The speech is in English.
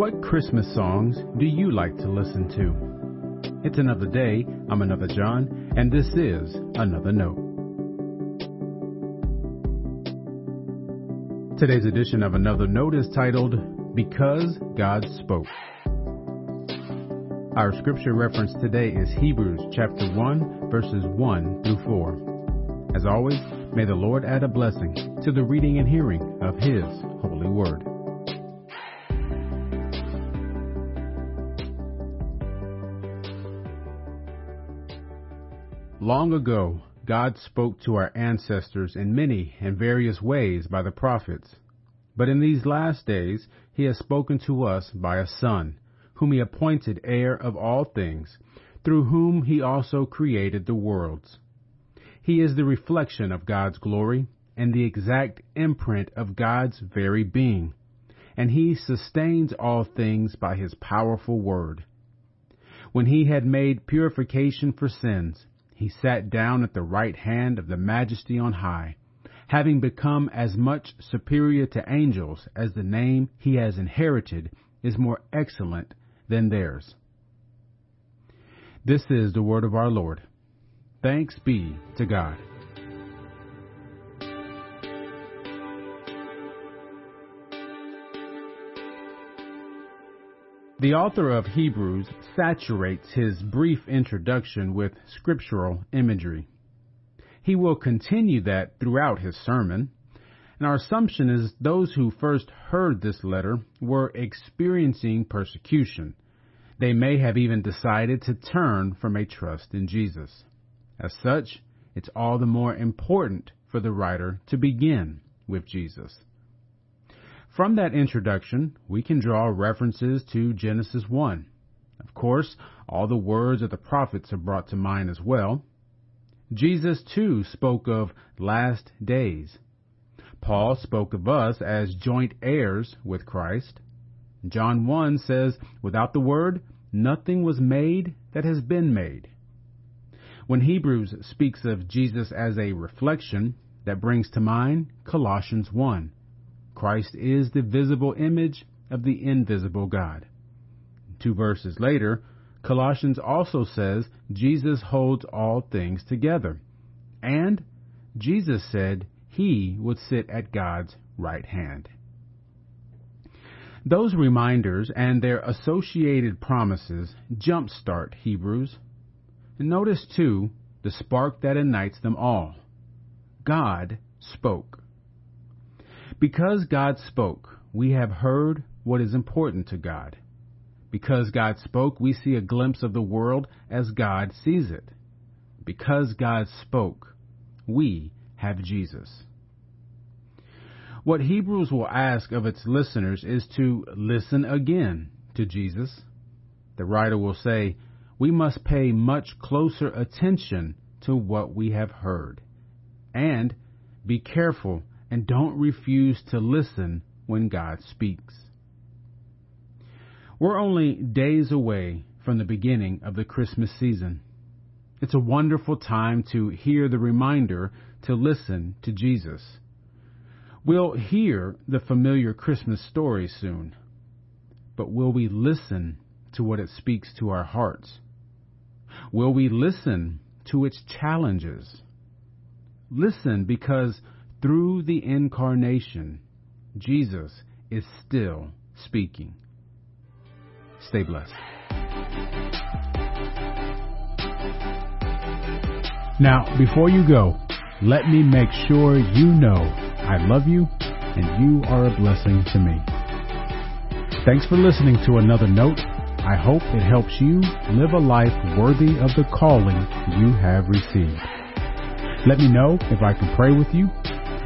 What Christmas songs do you like to listen to? It's another day. I'm another John, and this is Another Note. Today's edition of Another Note is titled Because God Spoke. Our scripture reference today is Hebrews chapter 1 verses 1 through 4. As always, may the Lord add a blessing to the reading and hearing of His holy word. Long ago, God spoke to our ancestors in many and various ways by the prophets. But in these last days, He has spoken to us by a Son, whom He appointed heir of all things, through whom He also created the worlds. He is the reflection of God's glory and the exact imprint of God's very being, and He sustains all things by His powerful word. When He had made purification for sins, he sat down at the right hand of the majesty on high, having become as much superior to angels as the name he has inherited is more excellent than theirs. This is the word of our Lord. Thanks be to God. The author of Hebrews saturates his brief introduction with scriptural imagery. He will continue that throughout his sermon, and our assumption is those who first heard this letter were experiencing persecution. They may have even decided to turn from a trust in Jesus. As such, it's all the more important for the writer to begin with Jesus. From that introduction, we can draw references to Genesis 1. Of course, all the words of the prophets are brought to mind as well. Jesus, too, spoke of last days. Paul spoke of us as joint heirs with Christ. John 1 says, Without the Word, nothing was made that has been made. When Hebrews speaks of Jesus as a reflection, that brings to mind Colossians 1. Christ is the visible image of the invisible God. Two verses later, Colossians also says Jesus holds all things together. And Jesus said he would sit at God's right hand. Those reminders and their associated promises jumpstart Hebrews. Notice, too, the spark that ignites them all. God spoke. Because God spoke, we have heard what is important to God. Because God spoke, we see a glimpse of the world as God sees it. Because God spoke, we have Jesus. What Hebrews will ask of its listeners is to listen again to Jesus. The writer will say, we must pay much closer attention to what we have heard. And be careful and don't refuse to listen when God speaks. We're only days away from the beginning of the Christmas season. It's a wonderful time to hear the reminder to listen to Jesus. We'll hear the familiar Christmas story soon, but will we listen to what it speaks to our hearts? Will we listen to its challenges? Listen because through the incarnation, Jesus is still speaking. Stay blessed. Now, before you go, let me make sure you know I love you and you are a blessing to me. Thanks for listening to another note. I hope it helps you live a life worthy of the calling you have received. Let me know if I can pray with you